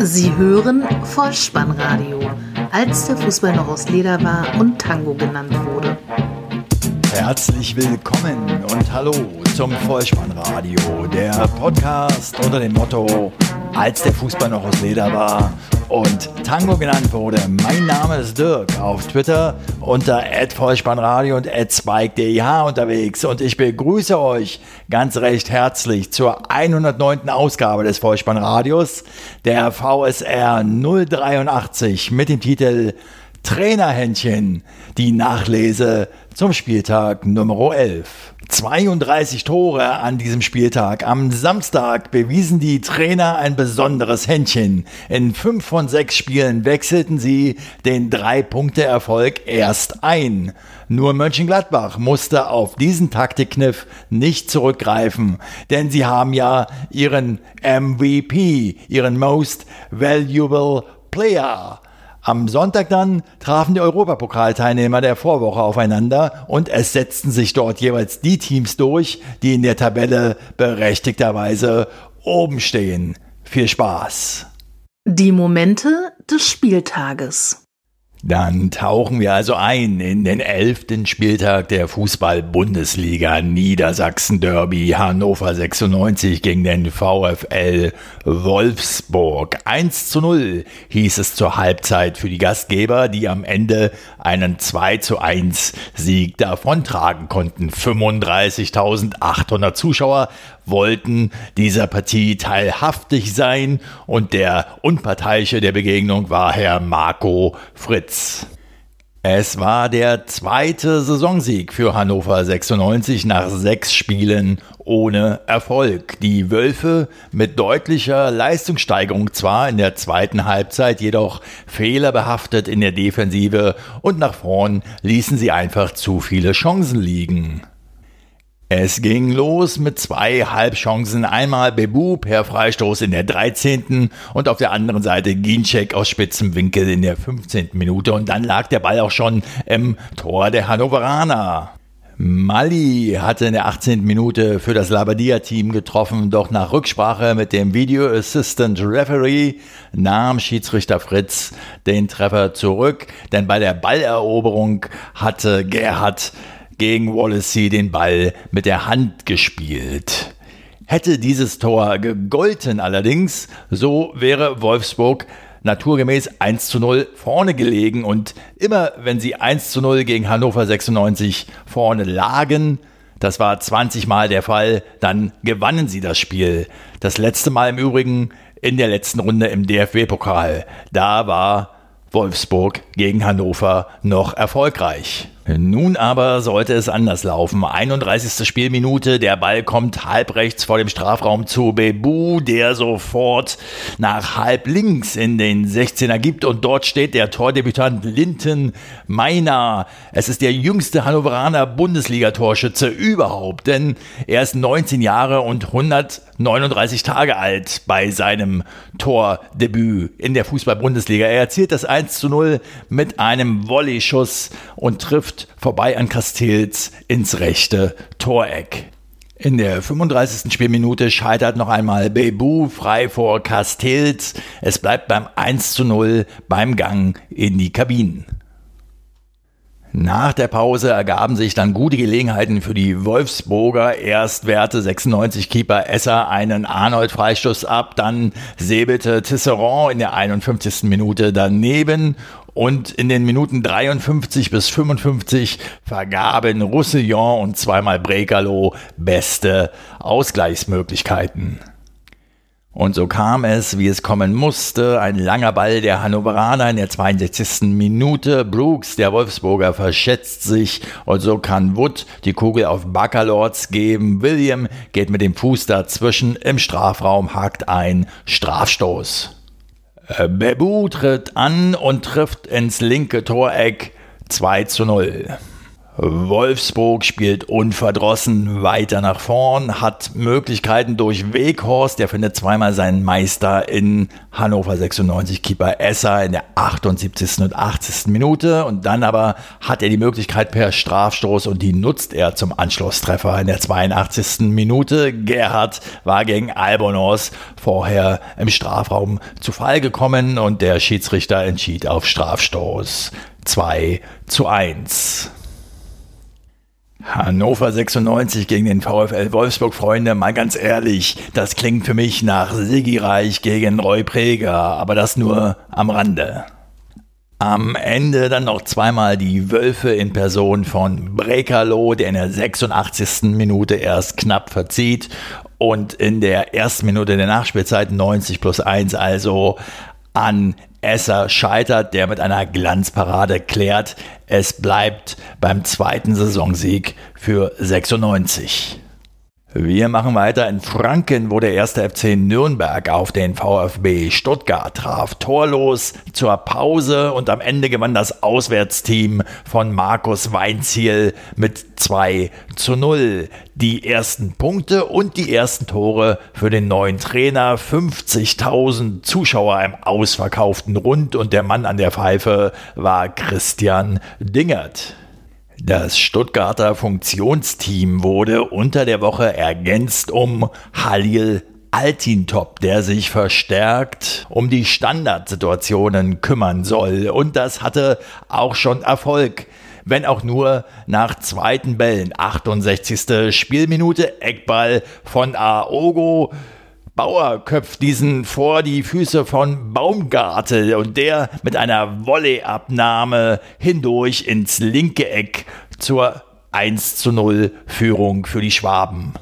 Sie hören Vollspannradio, als der Fußball noch aus Leder war und Tango genannt wurde. Herzlich willkommen und hallo zum Vollspannradio, der Podcast unter dem Motto, als der Fußball noch aus Leder war und Tango genannt wurde. Mein Name ist Dirk, auf Twitter unter @vollspannradio und @spike_deh unterwegs und ich begrüße euch ganz recht herzlich zur 109. Ausgabe des Vollspannradios, der VSR 083 mit dem Titel Trainerhändchen, die Nachlese zum Spieltag Nummer 11. 32 Tore an diesem Spieltag. Am Samstag bewiesen die Trainer ein besonderes Händchen. In fünf von sechs Spielen wechselten sie den Drei-Punkte-Erfolg erst ein. Nur Mönchengladbach musste auf diesen Taktikkniff nicht zurückgreifen, denn sie haben ja ihren MVP, ihren Most Valuable Player am Sonntag dann trafen die Europapokalteilnehmer der Vorwoche aufeinander und es setzten sich dort jeweils die Teams durch, die in der Tabelle berechtigterweise oben stehen. Viel Spaß! Die Momente des Spieltages. Dann tauchen wir also ein in den elften Spieltag der Fußball-Bundesliga Niedersachsen Derby Hannover 96 gegen den VfL Wolfsburg. 1 zu 0 hieß es zur Halbzeit für die Gastgeber, die am Ende einen 2 zu 1 Sieg davontragen konnten. 35.800 Zuschauer wollten dieser Partie teilhaftig sein und der Unparteiische der Begegnung war Herr Marco Fritz. Es war der zweite Saisonsieg für Hannover 96 nach sechs Spielen ohne Erfolg. Die Wölfe mit deutlicher Leistungssteigerung zwar in der zweiten Halbzeit, jedoch fehlerbehaftet in der Defensive und nach vorn ließen sie einfach zu viele Chancen liegen. Es ging los mit zwei Halbchancen. Einmal Bebu per Freistoß in der 13. und auf der anderen Seite Ginczek aus spitzem Winkel in der 15. Minute. Und dann lag der Ball auch schon im Tor der Hannoveraner. Mali hatte in der 18. Minute für das Labadia-Team getroffen, doch nach Rücksprache mit dem Video Assistant Referee nahm Schiedsrichter Fritz den Treffer zurück, denn bei der Balleroberung hatte Gerhard gegen Wallacey den Ball mit der Hand gespielt. Hätte dieses Tor gegolten allerdings, so wäre Wolfsburg naturgemäß 1 zu 0 vorne gelegen und immer wenn sie 1 zu 0 gegen Hannover 96 vorne lagen, das war 20 Mal der Fall, dann gewannen sie das Spiel. Das letzte Mal im Übrigen in der letzten Runde im DFB-Pokal. Da war Wolfsburg gegen Hannover noch erfolgreich. Nun aber sollte es anders laufen. 31. Spielminute, der Ball kommt halb rechts vor dem Strafraum zu Bebu, der sofort nach halb links in den 16er gibt und dort steht der Tordebütant Linton Meiner. Es ist der jüngste Hannoveraner Bundesliga-Torschütze überhaupt, denn er ist 19 Jahre und 139 Tage alt bei seinem Tordebüt in der Fußball-Bundesliga. Er erzielt das 1 zu 0 mit einem Volley-Schuss und trifft trifft vorbei an Castells ins rechte Toreck. In der 35. Spielminute scheitert noch einmal Bebu frei vor Castells. Es bleibt beim 1 zu 0 beim Gang in die Kabinen. Nach der Pause ergaben sich dann gute Gelegenheiten für die Wolfsburger. Erst wehrte 96 Keeper Esser einen Arnold-Freistoß ab, dann säbelte Tisserand in der 51. Minute daneben und in den Minuten 53 bis 55 vergaben Roussillon und zweimal Brekalo beste Ausgleichsmöglichkeiten. Und so kam es, wie es kommen musste. Ein langer Ball der Hannoveraner in der 62. Minute. Brooks, der Wolfsburger, verschätzt sich und so kann Wood die Kugel auf Baccalords geben. William geht mit dem Fuß dazwischen im Strafraum, hakt ein. Strafstoß. Äh, Bebu tritt an und trifft ins linke Toreck 2 zu 0. Wolfsburg spielt unverdrossen weiter nach vorn, hat Möglichkeiten durch Weghorst, der findet zweimal seinen Meister in Hannover 96 Keeper Esser in der 78. und 80. Minute und dann aber hat er die Möglichkeit per Strafstoß und die nutzt er zum Anschlusstreffer in der 82. Minute. Gerhard war gegen Albonos vorher im Strafraum zu Fall gekommen und der Schiedsrichter entschied auf Strafstoß 2 zu 1. Hannover 96 gegen den VfL Wolfsburg, Freunde, mal ganz ehrlich, das klingt für mich nach Sigi gegen Roy Preger, aber das nur am Rande. Am Ende dann noch zweimal die Wölfe in Person von Brekalo, der in der 86. Minute erst knapp verzieht und in der ersten Minute der Nachspielzeit 90 plus 1 also an Esser scheitert, der mit einer Glanzparade klärt. Es bleibt beim zweiten Saisonsieg für 96. Wir machen weiter in Franken, wo der erste FC Nürnberg auf den VfB Stuttgart traf. Torlos zur Pause und am Ende gewann das Auswärtsteam von Markus Weinziel mit 2 zu 0. Die ersten Punkte und die ersten Tore für den neuen Trainer. 50.000 Zuschauer im ausverkauften Rund und der Mann an der Pfeife war Christian Dingert. Das Stuttgarter Funktionsteam wurde unter der Woche ergänzt um Halil Altintop, der sich verstärkt um die Standardsituationen kümmern soll. Und das hatte auch schon Erfolg. Wenn auch nur nach zweiten Bällen. 68. Spielminute, Eckball von Aogo. Bauer köpft diesen vor die Füße von Baumgartel und der mit einer Volleyabnahme hindurch ins linke Eck zur 1 zu 0 Führung für die Schwaben.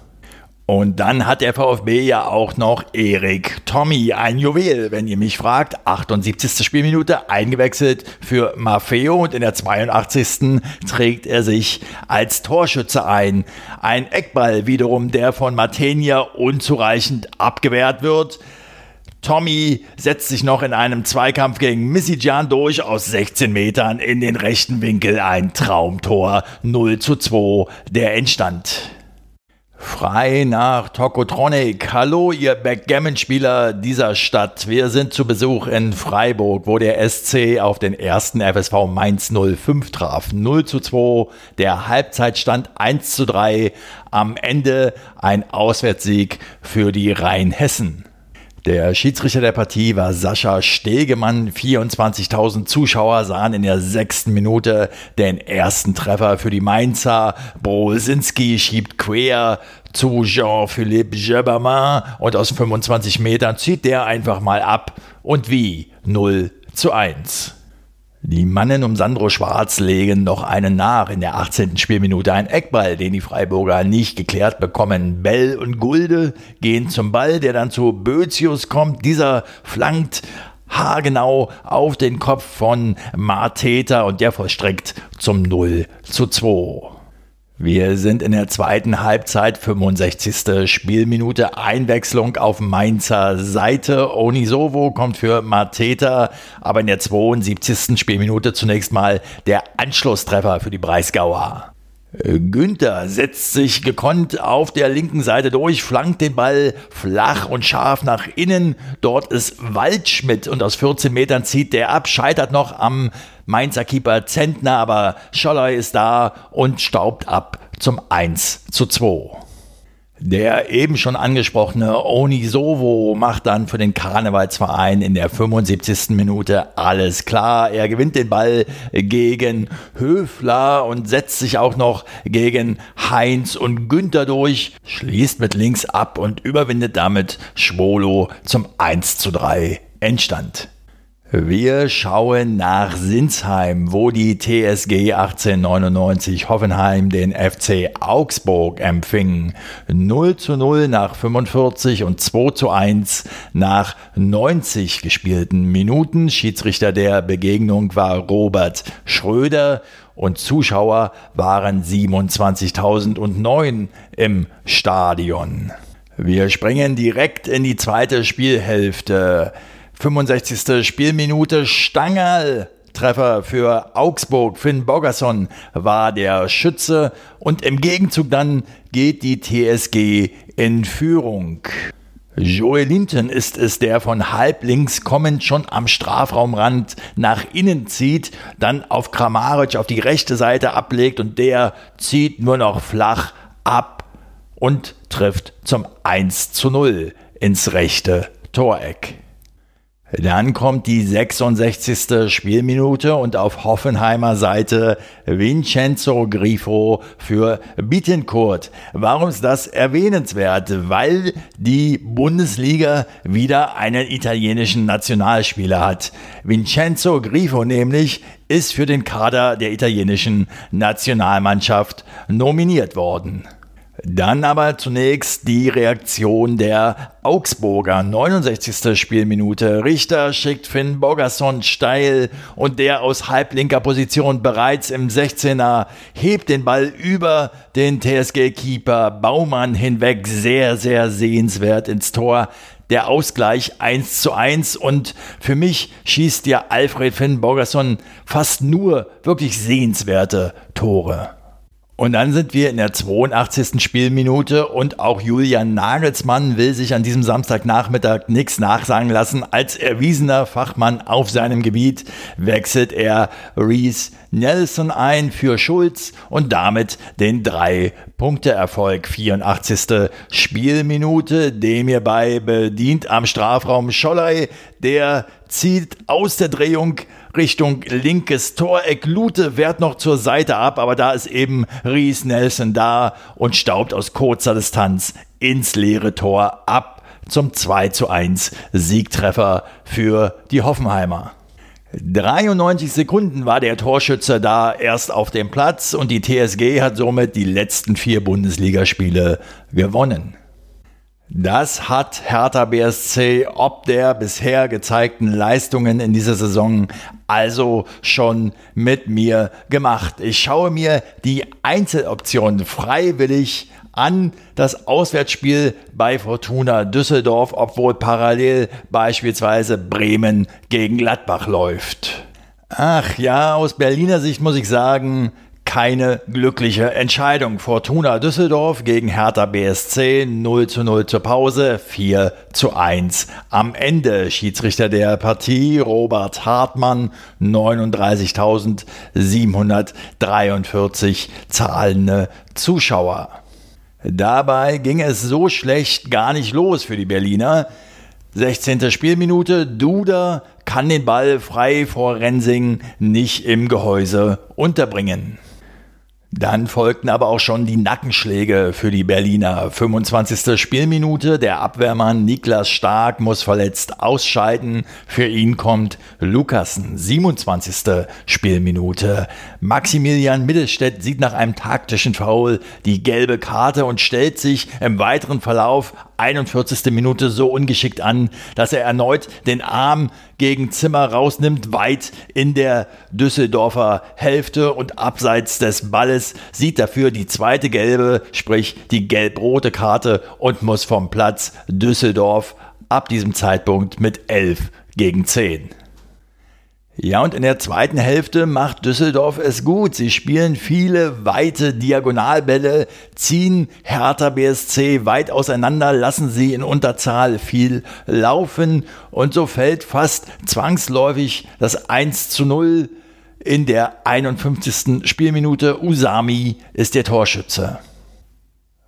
Und dann hat der VfB ja auch noch Erik Tommy, ein Juwel, wenn ihr mich fragt. 78. Spielminute eingewechselt für Maffeo und in der 82. trägt er sich als Torschütze ein. Ein Eckball wiederum, der von Matenia unzureichend abgewehrt wird. Tommy setzt sich noch in einem Zweikampf gegen Missy-Jan durch aus 16 Metern in den rechten Winkel. Ein Traumtor 0 zu 2 der Endstand. Frei nach Tokotronic. Hallo, ihr Backgammon-Spieler dieser Stadt. Wir sind zu Besuch in Freiburg, wo der SC auf den ersten FSV Mainz 05 traf. 0 zu 2, der Halbzeitstand 1 zu 3. Am Ende ein Auswärtssieg für die Rheinhessen. Der Schiedsrichter der Partie war Sascha Stegemann. 24.000 Zuschauer sahen in der sechsten Minute den ersten Treffer für die Mainzer. Brosinski schiebt quer zu Jean-Philippe Geberman und aus 25 Metern zieht der einfach mal ab. Und wie? 0 zu 1. Die Mannen um Sandro Schwarz legen noch einen nach in der 18. Spielminute. Ein Eckball, den die Freiburger nicht geklärt bekommen. Bell und Gulde gehen zum Ball, der dann zu Bözius kommt. Dieser flankt haargenau auf den Kopf von Marteta und der vollstreckt zum 0 zu 2. Wir sind in der zweiten Halbzeit, 65. Spielminute, Einwechslung auf Mainzer Seite. Onisovo kommt für Mateta, aber in der 72. Spielminute zunächst mal der Anschlusstreffer für die Breisgauer. Günther setzt sich gekonnt auf der linken Seite durch, flankt den Ball flach und scharf nach innen. Dort ist Waldschmidt und aus 14 Metern zieht der ab, scheitert noch am Mainzer Keeper Zentner, aber Scholler ist da und staubt ab zum 1 zu 2. Der eben schon angesprochene Onisovo macht dann für den Karnevalsverein in der 75. Minute alles klar. Er gewinnt den Ball gegen Höfler und setzt sich auch noch gegen Heinz und Günther durch, schließt mit links ab und überwindet damit Schwolo zum 1 zu 3 Endstand. Wir schauen nach Sinsheim, wo die TSG 1899 Hoffenheim den FC Augsburg empfing. 0 zu 0 nach 45 und 2 zu 1 nach 90 gespielten Minuten. Schiedsrichter der Begegnung war Robert Schröder und Zuschauer waren 27.009 im Stadion. Wir springen direkt in die zweite Spielhälfte. 65. Spielminute Stangerl Treffer für Augsburg. Finn Bogerson war der Schütze und im Gegenzug dann geht die TSG in Führung. Joel Linton ist es, der von halb links kommend schon am Strafraumrand nach innen zieht, dann auf Kramaric auf die rechte Seite ablegt und der zieht nur noch flach ab und trifft zum 1 zu 0 ins rechte Toreck. Dann kommt die 66. Spielminute und auf Hoffenheimer Seite Vincenzo Grifo für Bittencourt. Warum ist das erwähnenswert? Weil die Bundesliga wieder einen italienischen Nationalspieler hat. Vincenzo Grifo nämlich ist für den Kader der italienischen Nationalmannschaft nominiert worden. Dann aber zunächst die Reaktion der Augsburger. 69. Spielminute. Richter schickt Finn Bogerson steil und der aus halblinker Position bereits im 16er hebt den Ball über den TSG-Keeper Baumann hinweg. Sehr, sehr sehenswert ins Tor der Ausgleich 1 zu 1 und für mich schießt ja Alfred Finn Borgerson fast nur wirklich sehenswerte Tore. Und dann sind wir in der 82. Spielminute und auch Julian Nagelsmann will sich an diesem Samstagnachmittag nichts nachsagen lassen. Als erwiesener Fachmann auf seinem Gebiet wechselt er Reese Nelson ein für Schulz und damit den Drei-Punkte-Erfolg. 84. Spielminute, dem hierbei bedient am Strafraum Scholley. Der zieht aus der Drehung Richtung linkes Toreck. Lute wehrt noch zur Seite ab, aber da ist eben Ries Nelson da und staubt aus kurzer Distanz ins leere Tor ab zum 2 zu 1 Siegtreffer für die Hoffenheimer. 93 Sekunden war der Torschütze da erst auf dem Platz und die TSG hat somit die letzten vier Bundesligaspiele gewonnen. Das hat Hertha BSC ob der bisher gezeigten Leistungen in dieser Saison also schon mit mir gemacht. Ich schaue mir die Einzeloptionen freiwillig an das Auswärtsspiel bei Fortuna Düsseldorf, obwohl parallel beispielsweise Bremen gegen Gladbach läuft. Ach ja, aus Berliner Sicht muss ich sagen, keine glückliche Entscheidung. Fortuna Düsseldorf gegen Hertha BSC 0 zu 0 zur Pause, 4 zu 1 am Ende. Schiedsrichter der Partie Robert Hartmann, 39.743 zahlende Zuschauer. Dabei ging es so schlecht gar nicht los für die Berliner. 16. Spielminute, Duda kann den Ball frei vor Rensing nicht im Gehäuse unterbringen. Dann folgten aber auch schon die Nackenschläge für die Berliner. 25. Spielminute, der Abwehrmann Niklas Stark muss verletzt ausscheiden. Für ihn kommt Lukassen. 27. Spielminute. Maximilian Mittelstädt sieht nach einem taktischen Foul die gelbe Karte und stellt sich im weiteren Verlauf 41. Minute so ungeschickt an, dass er erneut den Arm gegen Zimmer rausnimmt, weit in der Düsseldorfer Hälfte und abseits des Balles sieht dafür die zweite gelbe, sprich die gelb-rote Karte und muss vom Platz Düsseldorf ab diesem Zeitpunkt mit 11 gegen 10. Ja, und in der zweiten Hälfte macht Düsseldorf es gut. Sie spielen viele weite Diagonalbälle, ziehen Hertha BSC weit auseinander, lassen sie in Unterzahl viel laufen und so fällt fast zwangsläufig das 1 zu 0 in der 51. Spielminute. Usami ist der Torschütze.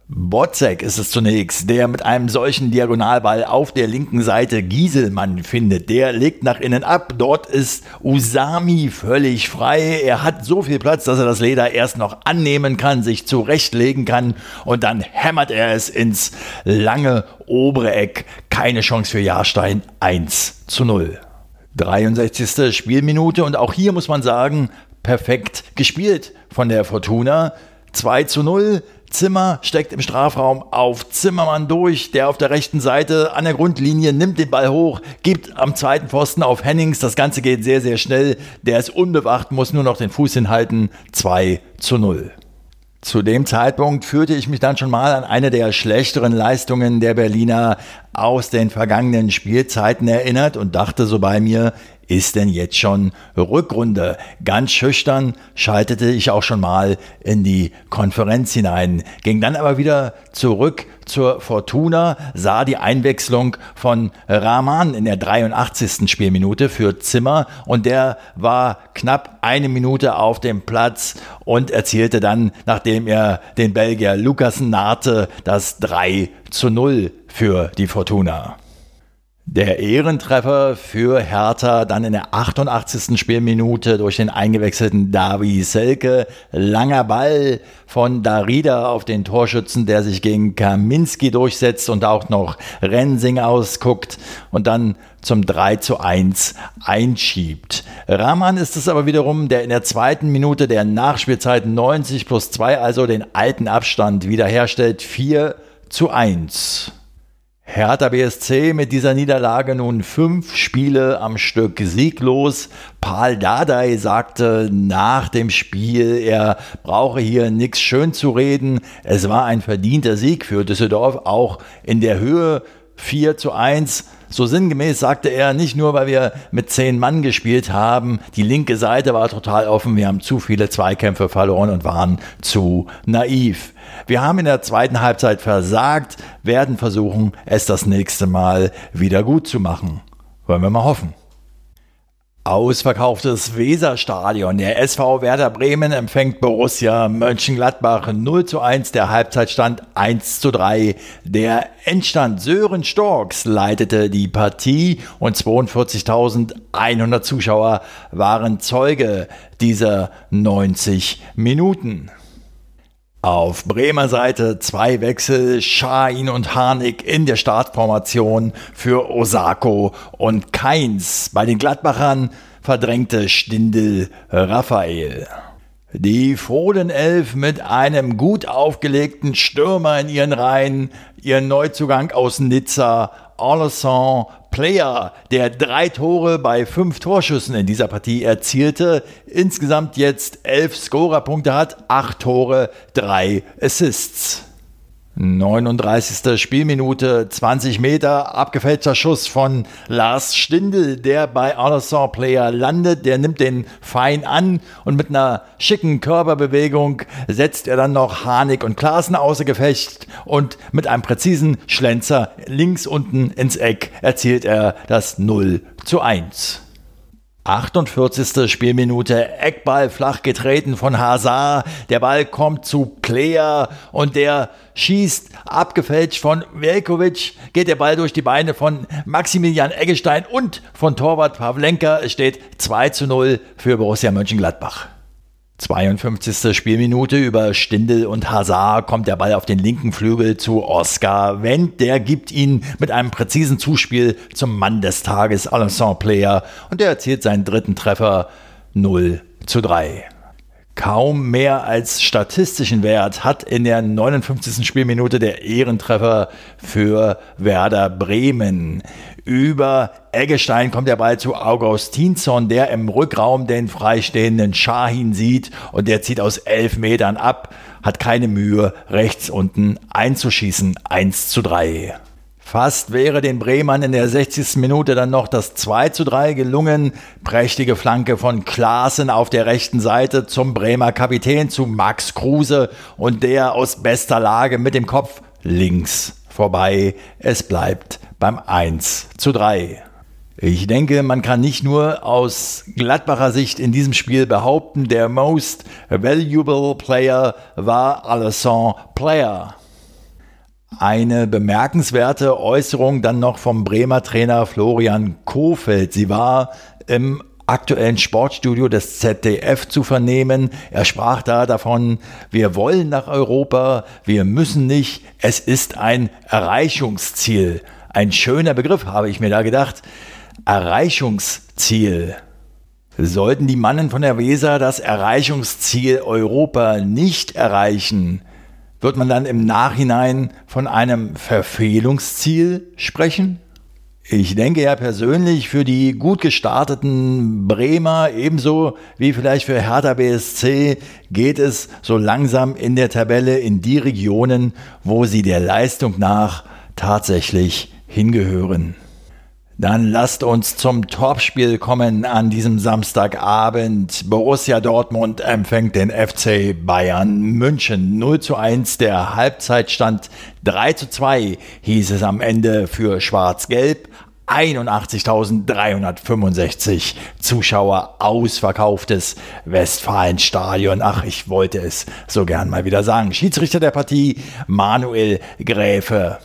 Botzek ist es zunächst, der mit einem solchen Diagonalball auf der linken Seite Gieselmann findet. Der legt nach innen ab. Dort ist Usami völlig frei. Er hat so viel Platz, dass er das Leder erst noch annehmen kann, sich zurechtlegen kann und dann hämmert er es ins lange obere Eck. Keine Chance für Jahrstein. 1 zu 0. 63. Spielminute und auch hier muss man sagen, perfekt gespielt von der Fortuna. 2 zu 0. Zimmer steckt im Strafraum auf Zimmermann durch, der auf der rechten Seite an der Grundlinie nimmt den Ball hoch, gibt am zweiten Pfosten auf Hennings. Das Ganze geht sehr, sehr schnell. Der ist unbewacht, muss nur noch den Fuß hinhalten. 2 zu 0. Zu dem Zeitpunkt führte ich mich dann schon mal an eine der schlechteren Leistungen der Berliner aus den vergangenen Spielzeiten erinnert und dachte so bei mir, ist denn jetzt schon Rückrunde? Ganz schüchtern schaltete ich auch schon mal in die Konferenz hinein, ging dann aber wieder zurück zur Fortuna, sah die Einwechslung von Rahman in der 83. Spielminute für Zimmer und der war knapp eine Minute auf dem Platz und erzielte dann, nachdem er den Belgier Lukas nahte, das 3 zu 0 für die Fortuna. Der Ehrentreffer für Hertha dann in der 88. Spielminute durch den eingewechselten Davi Selke. Langer Ball von Darida auf den Torschützen, der sich gegen Kaminski durchsetzt und auch noch Rensing ausguckt und dann zum 3 zu 1 einschiebt. Rahman ist es aber wiederum, der in der zweiten Minute der Nachspielzeit 90 plus 2 also den alten Abstand wiederherstellt. 4 zu 1. Hertha BSC mit dieser Niederlage nun fünf Spiele am Stück sieglos. Paul Dardai sagte nach dem Spiel, er brauche hier nichts schön zu reden. Es war ein verdienter Sieg für Düsseldorf, auch in der Höhe 4 zu 1. So sinngemäß sagte er, nicht nur, weil wir mit zehn Mann gespielt haben, die linke Seite war total offen, wir haben zu viele Zweikämpfe verloren und waren zu naiv. Wir haben in der zweiten Halbzeit versagt, werden versuchen, es das nächste Mal wieder gut zu machen. Wollen wir mal hoffen. Ausverkauftes Weserstadion. Der SV Werder Bremen empfängt Borussia Mönchengladbach 0 zu 1, der Halbzeitstand 1 zu 3. Der Endstand Sören Storks leitete die Partie und 42.100 Zuschauer waren Zeuge dieser 90 Minuten. Auf Bremer Seite zwei Wechsel, Schahin und Harnik in der Startformation für Osako und Keins. Bei den Gladbachern verdrängte Stindel Raphael. Die Fohlenelf mit einem gut aufgelegten Stürmer in ihren Reihen, ihr Neuzugang aus Nizza, Alençon Player, der drei Tore bei fünf Torschüssen in dieser Partie erzielte, insgesamt jetzt elf Scorerpunkte hat, acht Tore, drei Assists. 39. Spielminute, 20 Meter, abgefälschter Schuss von Lars Stindl, der bei Anderson Player landet. Der nimmt den fein an und mit einer schicken Körperbewegung setzt er dann noch Harnik und Klaassen außer Gefecht und mit einem präzisen Schlenzer links unten ins Eck erzielt er das 0 zu 1. 48. Spielminute, Eckball flach getreten von Hazard. Der Ball kommt zu Player und der schießt abgefälscht von Velkovic. Geht der Ball durch die Beine von Maximilian Eggestein und von Torwart Pavlenka. Es steht 2 zu 0 für Borussia Mönchengladbach. 52. Spielminute über Stindel und Hazard kommt der Ball auf den linken Flügel zu Oscar Wendt. Der gibt ihn mit einem präzisen Zuspiel zum Mann des Tages, Alençon Player, und der erzielt seinen dritten Treffer 0 zu 3. Kaum mehr als statistischen Wert hat in der 59. Spielminute der Ehrentreffer für Werder Bremen. Über Eggestein kommt der Ball zu Augustinsson, der im Rückraum den freistehenden Schahin sieht und der zieht aus elf Metern ab, hat keine Mühe, rechts unten einzuschießen. 1 zu 3. Fast wäre den Bremern in der 60. Minute dann noch das 2 zu 3 gelungen. Prächtige Flanke von Klaassen auf der rechten Seite zum Bremer Kapitän, zu Max Kruse und der aus bester Lage mit dem Kopf links vorbei. Es bleibt beim 1 zu 3. Ich denke, man kann nicht nur aus Gladbacher Sicht in diesem Spiel behaupten, der most valuable player war Alessandro Player. Eine bemerkenswerte Äußerung dann noch vom Bremer Trainer Florian Kofeld. Sie war im aktuellen Sportstudio des ZDF zu vernehmen. Er sprach da davon, wir wollen nach Europa, wir müssen nicht, es ist ein Erreichungsziel. Ein schöner Begriff, habe ich mir da gedacht. Erreichungsziel. Sollten die Mannen von der Weser das Erreichungsziel Europa nicht erreichen, wird man dann im Nachhinein von einem Verfehlungsziel sprechen? Ich denke ja persönlich, für die gut gestarteten Bremer ebenso wie vielleicht für Hertha BSC geht es so langsam in der Tabelle in die Regionen, wo sie der Leistung nach tatsächlich hingehören. Dann lasst uns zum Topspiel kommen an diesem Samstagabend. Borussia Dortmund empfängt den FC Bayern München. 0 zu 1, der Halbzeitstand 3 zu 2 hieß es am Ende für Schwarz-Gelb. 81.365 Zuschauer ausverkauftes Westfalenstadion. Ach, ich wollte es so gern mal wieder sagen. Schiedsrichter der Partie Manuel Gräfe.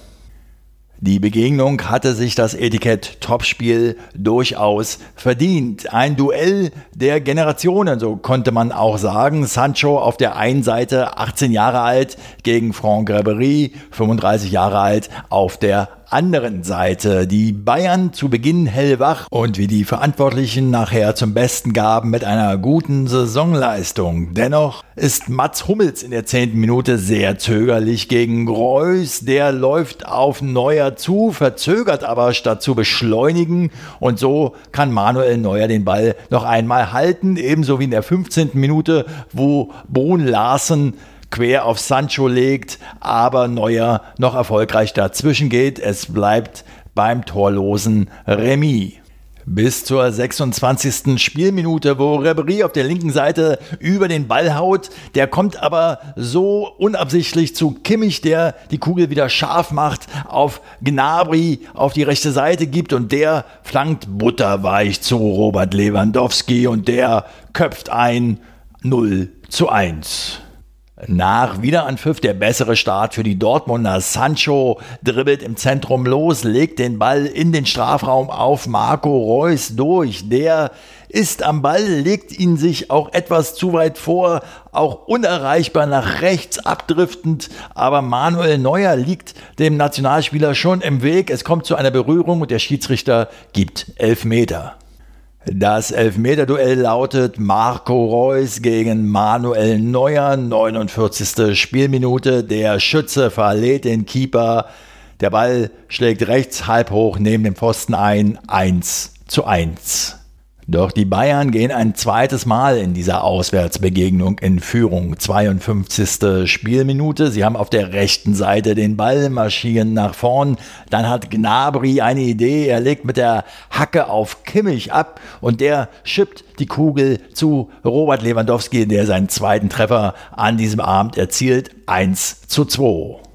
Die Begegnung hatte sich das Etikett Topspiel durchaus verdient. Ein Duell der Generationen, so konnte man auch sagen. Sancho auf der einen Seite 18 Jahre alt gegen Franck Ribery, 35 Jahre alt auf der anderen Seite. Die Bayern zu Beginn hellwach und wie die Verantwortlichen nachher zum Besten gaben mit einer guten Saisonleistung. Dennoch ist Mats Hummels in der zehnten Minute sehr zögerlich gegen Reus. Der läuft auf Neuer zu, verzögert aber statt zu beschleunigen und so kann Manuel Neuer den Ball noch einmal halten, ebenso wie in der 15. Minute, wo Brun Larsen quer auf Sancho legt, aber Neuer noch erfolgreich dazwischen geht. Es bleibt beim torlosen Remis. Bis zur 26. Spielminute, wo Ribery auf der linken Seite über den Ball haut. Der kommt aber so unabsichtlich zu Kimmich, der die Kugel wieder scharf macht, auf Gnabry auf die rechte Seite gibt und der flankt butterweich zu Robert Lewandowski und der köpft ein 0 zu 1. Nach Wiederanpfiff der bessere Start für die Dortmunder. Sancho dribbelt im Zentrum los, legt den Ball in den Strafraum auf Marco Reus durch. Der ist am Ball, legt ihn sich auch etwas zu weit vor, auch unerreichbar nach rechts abdriftend, aber Manuel Neuer liegt dem Nationalspieler schon im Weg. Es kommt zu einer Berührung und der Schiedsrichter gibt elf Meter. Das Elfmeterduell lautet Marco Reus gegen Manuel Neuer, 49. Spielminute. Der Schütze verlädt den Keeper. Der Ball schlägt rechts halb hoch neben dem Pfosten ein. 1 zu 1. Doch die Bayern gehen ein zweites Mal in dieser Auswärtsbegegnung in Führung. 52. Spielminute. Sie haben auf der rechten Seite den Ball, marschieren nach vorn. Dann hat Gnabry eine Idee. Er legt mit der Hacke auf Kimmich ab und der schippt die Kugel zu Robert Lewandowski, der seinen zweiten Treffer an diesem Abend erzielt. 1 zu 2.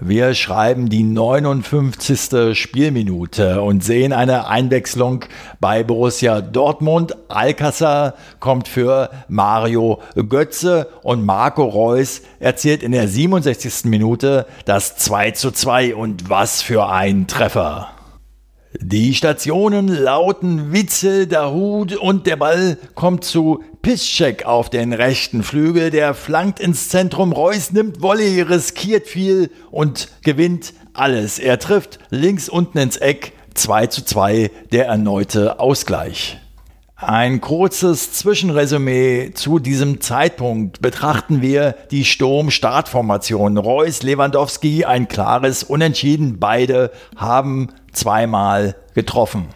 Wir schreiben die 59. Spielminute und sehen eine Einwechslung bei Borussia Dortmund. Alcázar kommt für Mario Götze und Marco Reus erzielt in der 67. Minute das 2 zu 2 und was für ein Treffer. Die Stationen lauten Witzel, Dahut und der Ball kommt zu Piszczek auf den rechten Flügel. Der flankt ins Zentrum. Reus nimmt Volley, riskiert viel und gewinnt alles. Er trifft links unten ins Eck. 2 zu 2 der erneute Ausgleich. Ein kurzes Zwischenresümee zu diesem Zeitpunkt betrachten wir die Sturm-Startformation. Reus, Lewandowski, ein klares Unentschieden. Beide haben zweimal getroffen.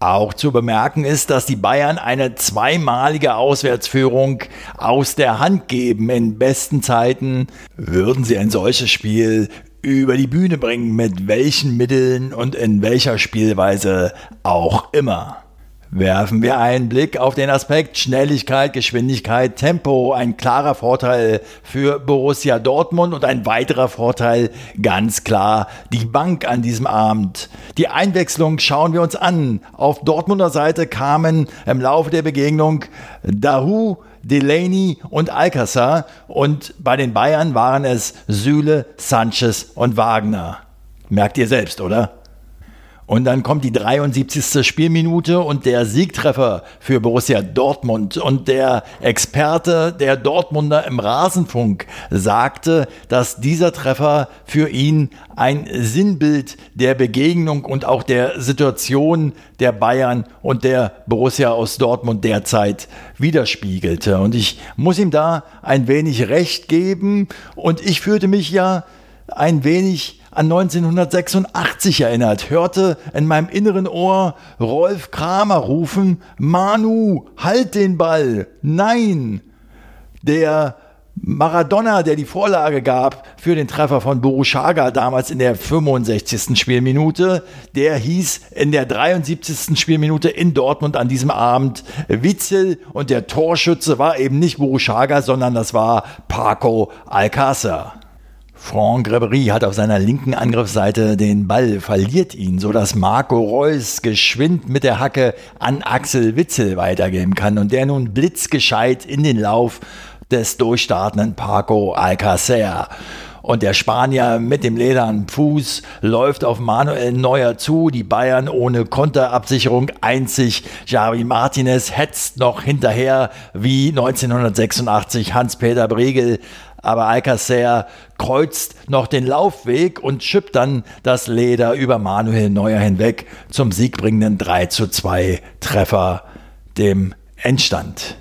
Auch zu bemerken ist, dass die Bayern eine zweimalige Auswärtsführung aus der Hand geben. In besten Zeiten würden sie ein solches Spiel über die Bühne bringen, mit welchen Mitteln und in welcher Spielweise auch immer werfen wir einen Blick auf den Aspekt Schnelligkeit, Geschwindigkeit, Tempo. Ein klarer Vorteil für Borussia Dortmund und ein weiterer Vorteil ganz klar die Bank an diesem Abend. Die Einwechslung schauen wir uns an. Auf Dortmunder Seite kamen im Laufe der Begegnung Dahu, Delaney und Alcázar und bei den Bayern waren es Süle, Sanchez und Wagner. Merkt ihr selbst, oder? Und dann kommt die 73. Spielminute und der Siegtreffer für Borussia Dortmund. Und der Experte der Dortmunder im Rasenfunk sagte, dass dieser Treffer für ihn ein Sinnbild der Begegnung und auch der Situation der Bayern und der Borussia aus Dortmund derzeit widerspiegelte. Und ich muss ihm da ein wenig recht geben. Und ich fühlte mich ja ein wenig an 1986 erinnert, hörte in meinem inneren Ohr Rolf Kramer rufen, Manu, halt den Ball, nein! Der Maradona, der die Vorlage gab für den Treffer von Borushaga damals in der 65. Spielminute, der hieß in der 73. Spielminute in Dortmund an diesem Abend Witzel und der Torschütze war eben nicht Borushaga, sondern das war Paco Alcácer. Franck Ribery hat auf seiner linken Angriffsseite den Ball, verliert ihn, sodass Marco Reus geschwind mit der Hacke an Axel Witzel weitergeben kann und der nun blitzgescheit in den Lauf des durchstartenden Paco Alcacer. Und der Spanier mit dem ledernen Fuß läuft auf Manuel Neuer zu. Die Bayern ohne Konterabsicherung. Einzig Javi Martinez hetzt noch hinterher wie 1986 Hans-Peter Bregel. Aber Alcacer kreuzt noch den Laufweg und schippt dann das Leder über Manuel Neuer hinweg zum siegbringenden 3 zu 2 Treffer, dem Endstand.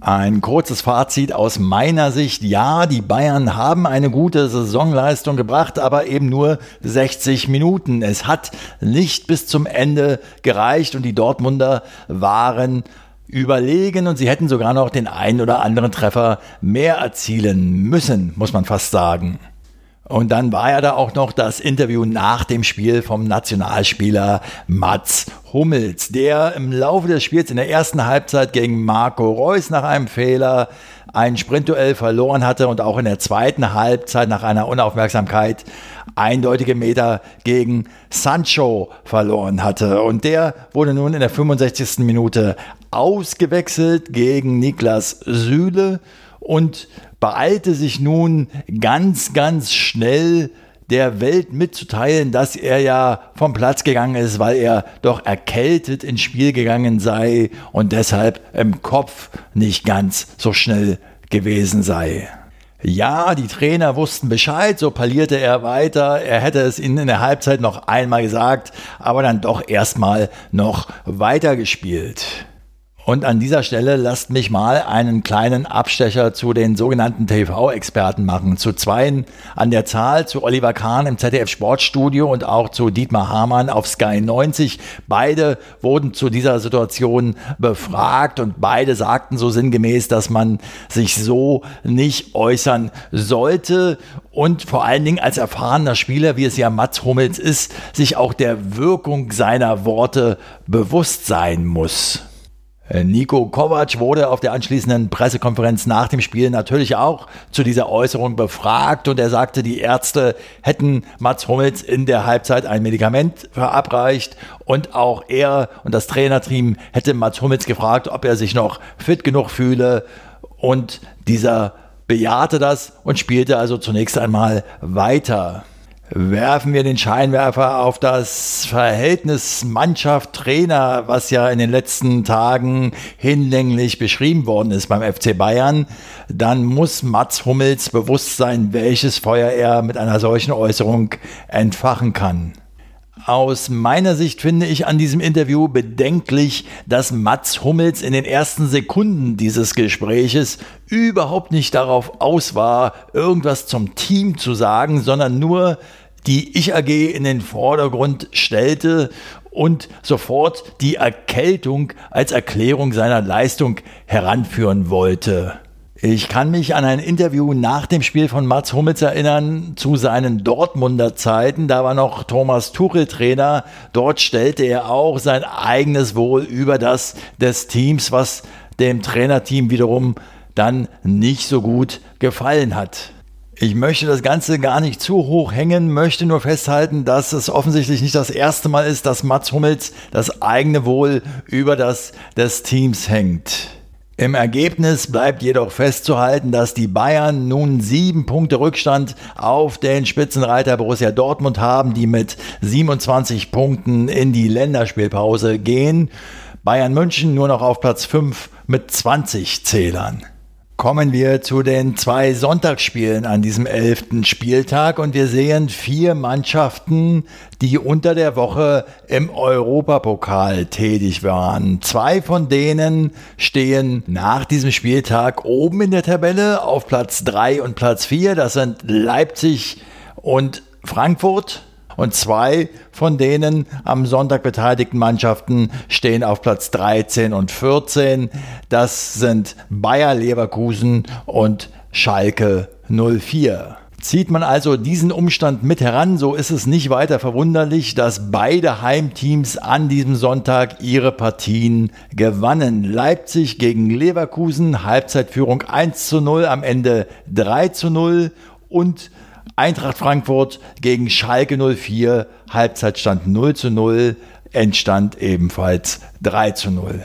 Ein kurzes Fazit aus meiner Sicht. Ja, die Bayern haben eine gute Saisonleistung gebracht, aber eben nur 60 Minuten. Es hat nicht bis zum Ende gereicht und die Dortmunder waren überlegen und sie hätten sogar noch den einen oder anderen Treffer mehr erzielen müssen, muss man fast sagen. Und dann war ja da auch noch das Interview nach dem Spiel vom Nationalspieler Mats Hummels, der im Laufe des Spiels in der ersten Halbzeit gegen Marco Reus nach einem Fehler ein Sprintduell verloren hatte und auch in der zweiten Halbzeit nach einer Unaufmerksamkeit eindeutige Meter gegen Sancho verloren hatte. Und der wurde nun in der 65. Minute ausgewechselt gegen Niklas Süle und beeilte sich nun ganz, ganz schnell der Welt mitzuteilen, dass er ja vom Platz gegangen ist, weil er doch erkältet ins Spiel gegangen sei und deshalb im Kopf nicht ganz so schnell gewesen sei. Ja, die Trainer wussten Bescheid, so parlierte er weiter. Er hätte es ihnen in der Halbzeit noch einmal gesagt, aber dann doch erstmal noch weitergespielt. Und an dieser Stelle lasst mich mal einen kleinen Abstecher zu den sogenannten TV-Experten machen. Zu zweien an der Zahl, zu Oliver Kahn im ZDF Sportstudio und auch zu Dietmar Hamann auf Sky 90. Beide wurden zu dieser Situation befragt und beide sagten so sinngemäß, dass man sich so nicht äußern sollte und vor allen Dingen als erfahrener Spieler, wie es ja Mats Hummels ist, sich auch der Wirkung seiner Worte bewusst sein muss. Äh, Nico Kovac wurde auf der anschließenden Pressekonferenz nach dem Spiel natürlich auch zu dieser Äußerung befragt und er sagte, die Ärzte hätten Mats Hummels in der Halbzeit ein Medikament verabreicht und auch er und das Trainerteam hätte Mats Hummels gefragt, ob er sich noch fit genug fühle. Und dieser bejahte das und spielte also zunächst einmal weiter werfen wir den Scheinwerfer auf das Verhältnis Mannschaft-Trainer, was ja in den letzten Tagen hinlänglich beschrieben worden ist beim FC Bayern, dann muss Mats Hummels bewusst sein, welches Feuer er mit einer solchen Äußerung entfachen kann. Aus meiner Sicht finde ich an diesem Interview bedenklich, dass Mats Hummels in den ersten Sekunden dieses Gespräches überhaupt nicht darauf aus war, irgendwas zum Team zu sagen, sondern nur die Ich AG in den Vordergrund stellte und sofort die Erkältung als Erklärung seiner Leistung heranführen wollte. Ich kann mich an ein Interview nach dem Spiel von Mats Hummels erinnern zu seinen Dortmunder Zeiten. Da war noch Thomas Tuchel Trainer. Dort stellte er auch sein eigenes Wohl über das des Teams, was dem Trainerteam wiederum dann nicht so gut gefallen hat. Ich möchte das Ganze gar nicht zu hoch hängen, möchte nur festhalten, dass es offensichtlich nicht das erste Mal ist, dass Mats Hummels das eigene Wohl über das des Teams hängt. Im Ergebnis bleibt jedoch festzuhalten, dass die Bayern nun sieben Punkte Rückstand auf den Spitzenreiter Borussia Dortmund haben, die mit 27 Punkten in die Länderspielpause gehen. Bayern München nur noch auf Platz 5 mit 20 Zählern kommen wir zu den zwei Sonntagsspielen an diesem elften Spieltag und wir sehen vier Mannschaften, die unter der Woche im Europapokal tätig waren. Zwei von denen stehen nach diesem Spieltag oben in der Tabelle auf Platz drei und Platz vier. Das sind Leipzig und Frankfurt. Und zwei von denen am Sonntag beteiligten Mannschaften stehen auf Platz 13 und 14. Das sind Bayer Leverkusen und Schalke 04. Zieht man also diesen Umstand mit heran, so ist es nicht weiter verwunderlich, dass beide Heimteams an diesem Sonntag ihre Partien gewannen. Leipzig gegen Leverkusen, Halbzeitführung 1 zu 0, am Ende 3 zu 0 und Eintracht Frankfurt gegen Schalke 04, Halbzeitstand 0 zu 0, Endstand ebenfalls 3 zu 0.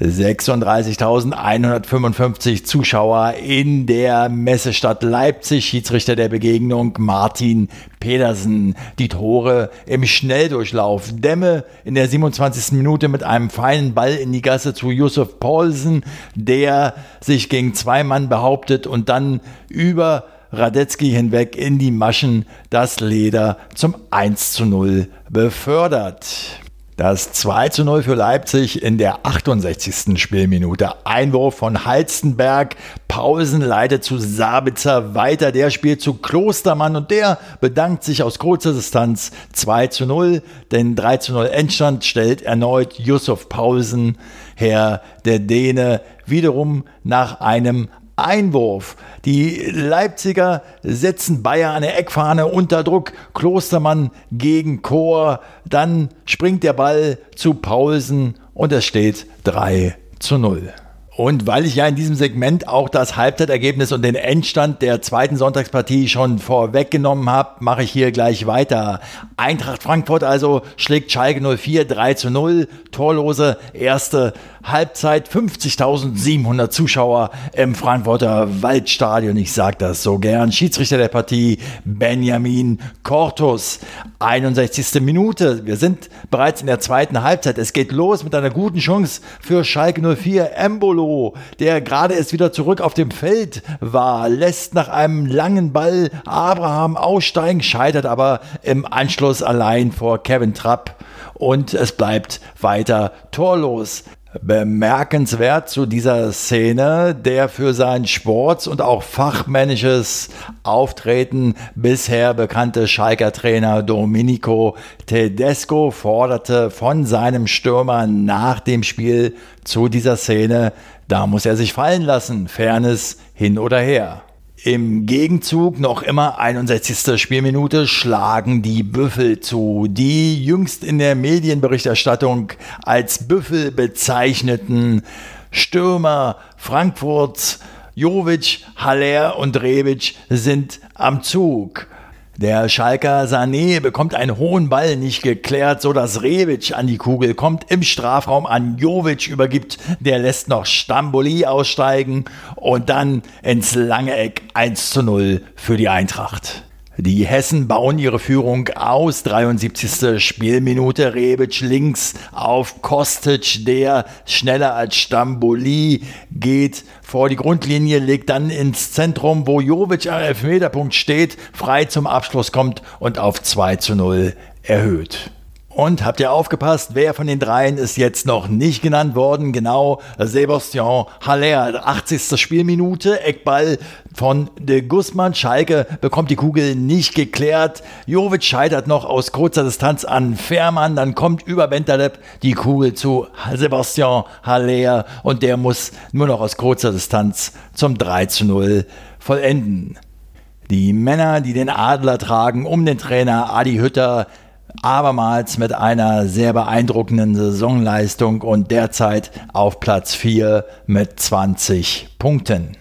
36.155 Zuschauer in der Messestadt Leipzig. Schiedsrichter der Begegnung Martin Pedersen. Die Tore im Schnelldurchlauf. Dämme in der 27. Minute mit einem feinen Ball in die Gasse zu Josef Paulsen, der sich gegen zwei Mann behauptet und dann über Radetzky hinweg in die Maschen das Leder zum 1 zu 0 befördert. Das 2 zu 0 für Leipzig in der 68. Spielminute. Einwurf von Halstenberg. Pausen leitet zu Sabitzer weiter. Der spielt zu Klostermann und der bedankt sich aus kurzer Distanz 2 zu 0. Denn 3 zu 0 Endstand stellt erneut Yusuf Pausen her. Der Däne wiederum nach einem Einwurf. Die Leipziger setzen Bayer an der Eckfahne unter Druck. Klostermann gegen Chor. Dann springt der Ball zu Paulsen und es steht 3 zu 0. Und weil ich ja in diesem Segment auch das Halbzeitergebnis und den Endstand der zweiten Sonntagspartie schon vorweggenommen habe, mache ich hier gleich weiter. Eintracht Frankfurt also schlägt Schalke 04 3 zu 0. Torlose erste Halbzeit 50.700 Zuschauer im Frankfurter Waldstadion. Ich sage das so gern. Schiedsrichter der Partie Benjamin Cortus. 61. Minute. Wir sind bereits in der zweiten Halbzeit. Es geht los mit einer guten Chance für Schalke 04. Embolo, der gerade erst wieder zurück auf dem Feld war, lässt nach einem langen Ball Abraham aussteigen, scheitert aber im Anschluss allein vor Kevin Trapp und es bleibt weiter torlos. Bemerkenswert zu dieser Szene der für sein Sports- und auch fachmännisches Auftreten bisher bekannte Schalker Trainer Domenico Tedesco forderte von seinem Stürmer nach dem Spiel zu dieser Szene, da muss er sich fallen lassen, Fairness hin oder her. Im Gegenzug noch immer 61. Spielminute schlagen die Büffel zu. Die jüngst in der Medienberichterstattung als Büffel bezeichneten Stürmer Frankfurts Jovic, Haller und Rebic sind am Zug. Der Schalker Sané bekommt einen hohen Ball nicht geklärt, so dass Rebic an die Kugel kommt, im Strafraum an Jovic übergibt. Der lässt noch Stamboli aussteigen und dann ins lange Eck 1 zu 0 für die Eintracht. Die Hessen bauen ihre Führung aus. 73. Spielminute. Rebic links auf Kostic, der schneller als Stamboli geht vor die Grundlinie, legt dann ins Zentrum, wo Jovic am Elfmeterpunkt steht, frei zum Abschluss kommt und auf 2 zu 0 erhöht. Und habt ihr aufgepasst, wer von den dreien ist jetzt noch nicht genannt worden? Genau, Sebastian Haller, 80. Spielminute, Eckball von de Guzman. Schalke bekommt die Kugel nicht geklärt. Jovic scheitert noch aus kurzer Distanz an Fährmann. Dann kommt über Bentaleb die Kugel zu Sebastian Haller und der muss nur noch aus kurzer Distanz zum 3 zu 0 vollenden. Die Männer, die den Adler tragen, um den Trainer Adi Hütter, abermals mit einer sehr beeindruckenden Saisonleistung und derzeit auf Platz 4 mit 20 Punkten.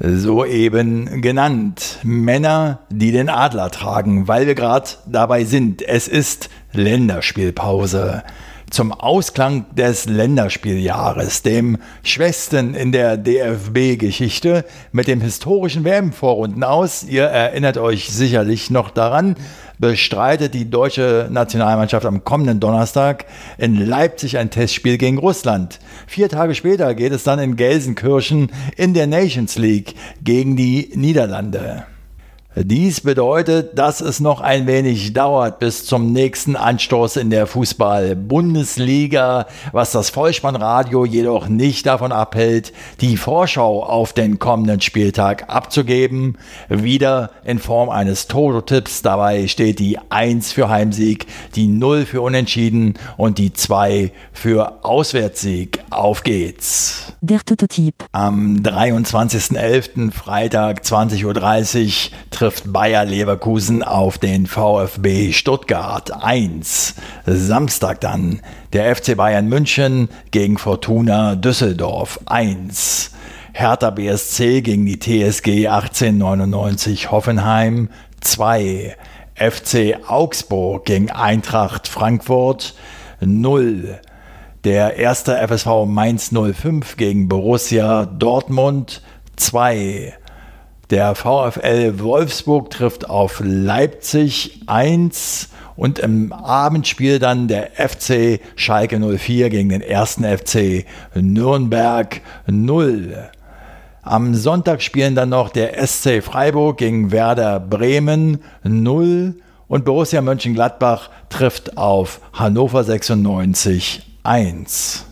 Soeben genannt Männer, die den Adler tragen, weil wir gerade dabei sind. Es ist Länderspielpause zum Ausklang des Länderspieljahres, dem Schwestern in der DFB-Geschichte mit dem historischen WM-Vorrunden aus. Ihr erinnert euch sicherlich noch daran bestreitet die deutsche Nationalmannschaft am kommenden Donnerstag in Leipzig ein Testspiel gegen Russland. Vier Tage später geht es dann in Gelsenkirchen in der Nations League gegen die Niederlande. Dies bedeutet, dass es noch ein wenig dauert bis zum nächsten Anstoß in der Fußball-Bundesliga, was das Vollspannradio jedoch nicht davon abhält, die Vorschau auf den kommenden Spieltag abzugeben. Wieder in Form eines Toto-Tipps. Dabei steht die 1 für Heimsieg, die 0 für Unentschieden und die 2 für Auswärtssieg. Auf geht's. Der Toto-Tipp. Am 23.11. Freitag 20.30 Uhr trifft Bayer Leverkusen auf den VfB Stuttgart 1. Samstag dann der FC Bayern München gegen Fortuna Düsseldorf 1. Hertha BSC gegen die TSG 1899 Hoffenheim 2. FC Augsburg gegen Eintracht Frankfurt 0. Der erste FSV Mainz 05 gegen Borussia Dortmund 2. Der VfL Wolfsburg trifft auf Leipzig 1 und im Abendspiel dann der FC Schalke 04 gegen den ersten FC Nürnberg 0. Am Sonntag spielen dann noch der SC Freiburg gegen Werder Bremen 0 und Borussia Mönchengladbach trifft auf Hannover 96 1.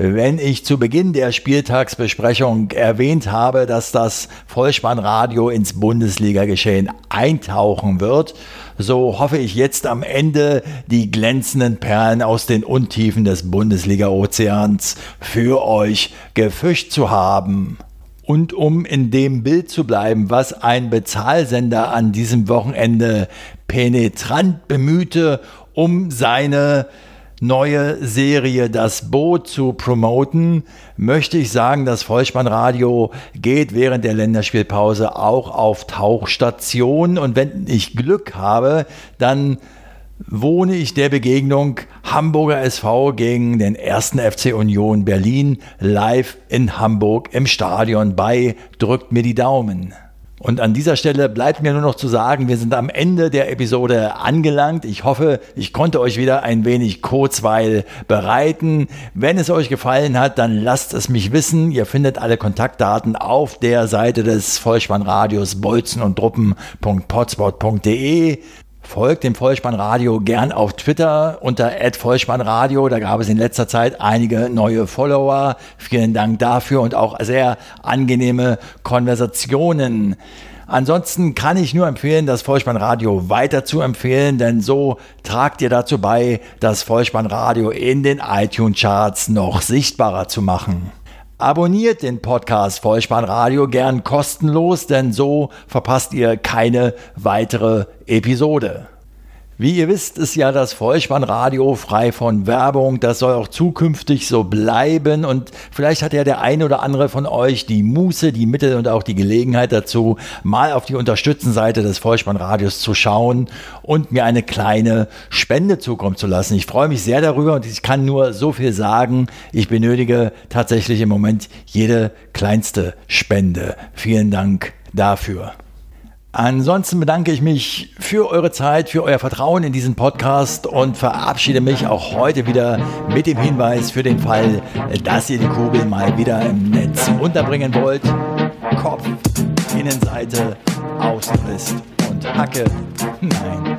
Wenn ich zu Beginn der Spieltagsbesprechung erwähnt habe, dass das Vollspannradio ins Bundesliga-Geschehen eintauchen wird, so hoffe ich jetzt am Ende die glänzenden Perlen aus den Untiefen des Bundesliga-Ozeans für euch gefischt zu haben. Und um in dem Bild zu bleiben, was ein Bezahlsender an diesem Wochenende penetrant bemühte, um seine neue Serie Das Boot zu promoten, möchte ich sagen, das Vollspannradio geht während der Länderspielpause auch auf Tauchstation und wenn ich Glück habe, dann wohne ich der Begegnung Hamburger SV gegen den ersten FC Union Berlin live in Hamburg im Stadion bei. Drückt mir die Daumen. Und an dieser Stelle bleibt mir nur noch zu sagen, wir sind am Ende der Episode angelangt. Ich hoffe, ich konnte euch wieder ein wenig Kurzweil bereiten. Wenn es euch gefallen hat, dann lasst es mich wissen. Ihr findet alle Kontaktdaten auf der Seite des Vollspannradios bolzen. Folgt dem Vollspannradio gern auf Twitter unter @vollspannradio. Da gab es in letzter Zeit einige neue Follower. Vielen Dank dafür und auch sehr angenehme Konversationen. Ansonsten kann ich nur empfehlen, das Vollspannradio weiter zu empfehlen, denn so tragt ihr dazu bei, das Vollspannradio in den iTunes-Charts noch sichtbarer zu machen. Abonniert den Podcast Vollspannradio gern kostenlos, denn so verpasst ihr keine weitere Episode. Wie ihr wisst, ist ja das Vollspannradio frei von Werbung. Das soll auch zukünftig so bleiben. Und vielleicht hat ja der eine oder andere von euch die Muße, die Mittel und auch die Gelegenheit dazu, mal auf die Unterstützenseite des Vollspannradios zu schauen und mir eine kleine Spende zukommen zu lassen. Ich freue mich sehr darüber und ich kann nur so viel sagen. Ich benötige tatsächlich im Moment jede kleinste Spende. Vielen Dank dafür. Ansonsten bedanke ich mich für eure Zeit, für euer Vertrauen in diesen Podcast und verabschiede mich auch heute wieder mit dem Hinweis für den Fall, dass ihr die Kugel mal wieder im Netz unterbringen wollt. Kopf, Innenseite, Außenriss und Hacke. Nein,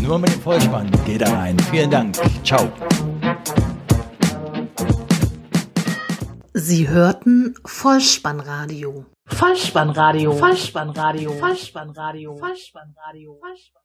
nur mit dem Vollspann geht da rein. Vielen Dank. Ciao. Sie hörten Vollspannradio. Vollspannradio. Vollspannradio. Vollspannradio. Vollspannradio. Vollspannradio.